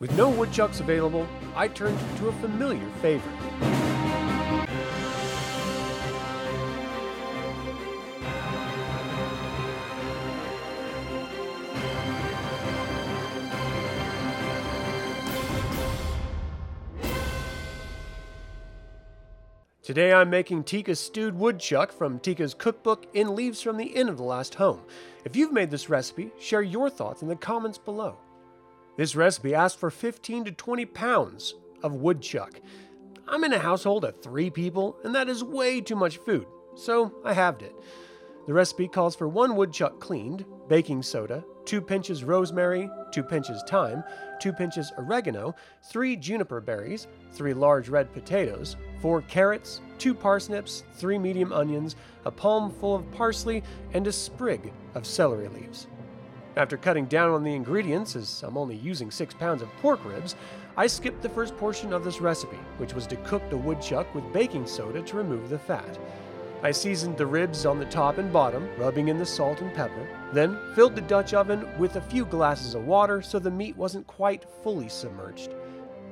With no woodchucks available, I turned to a familiar favorite. Today I'm making Tika's stewed woodchuck from Tika's cookbook in Leaves from the Inn of the Last Home. If you've made this recipe, share your thoughts in the comments below. This recipe asks for 15 to 20 pounds of woodchuck. I'm in a household of three people, and that is way too much food, so I halved it. The recipe calls for one woodchuck cleaned, baking soda, two pinches rosemary, two pinches thyme, two pinches oregano, three juniper berries, three large red potatoes, four carrots, two parsnips, three medium onions, a palm full of parsley, and a sprig of celery leaves. After cutting down on the ingredients, as I'm only using six pounds of pork ribs, I skipped the first portion of this recipe, which was to cook the woodchuck with baking soda to remove the fat. I seasoned the ribs on the top and bottom, rubbing in the salt and pepper, then filled the Dutch oven with a few glasses of water so the meat wasn't quite fully submerged.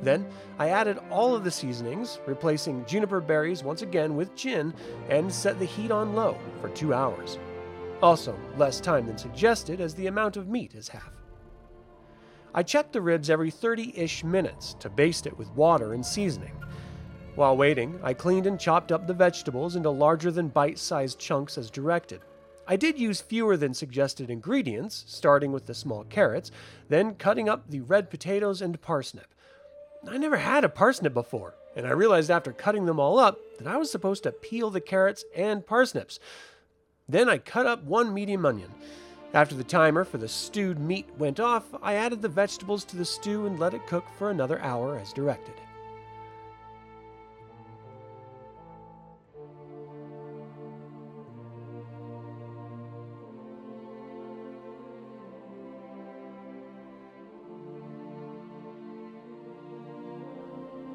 Then I added all of the seasonings, replacing juniper berries once again with gin, and set the heat on low for two hours. Also, less time than suggested as the amount of meat is half. I checked the ribs every 30 ish minutes to baste it with water and seasoning. While waiting, I cleaned and chopped up the vegetables into larger than bite sized chunks as directed. I did use fewer than suggested ingredients, starting with the small carrots, then cutting up the red potatoes and parsnip. I never had a parsnip before, and I realized after cutting them all up that I was supposed to peel the carrots and parsnips. Then I cut up one medium onion. After the timer for the stewed meat went off, I added the vegetables to the stew and let it cook for another hour as directed.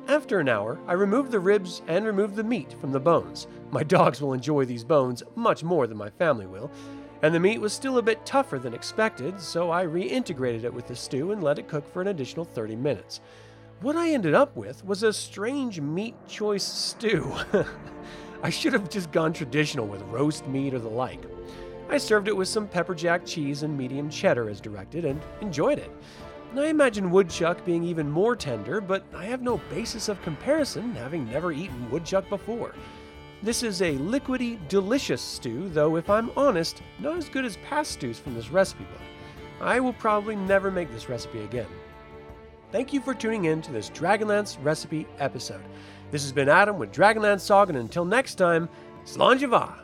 After an hour, I removed the ribs and removed the meat from the bones. My dogs will enjoy these bones much more than my family will. And the meat was still a bit tougher than expected, so I reintegrated it with the stew and let it cook for an additional 30 minutes. What I ended up with was a strange meat choice stew. I should have just gone traditional with roast meat or the like. I served it with some pepper jack cheese and medium cheddar as directed and enjoyed it. I imagine woodchuck being even more tender, but I have no basis of comparison, having never eaten woodchuck before. This is a liquidy, delicious stew, though if I'm honest, not as good as past stews from this recipe book. I will probably never make this recipe again. Thank you for tuning in to this Dragonlance recipe episode. This has been Adam with Dragonlance Sog, and until next time, mhath!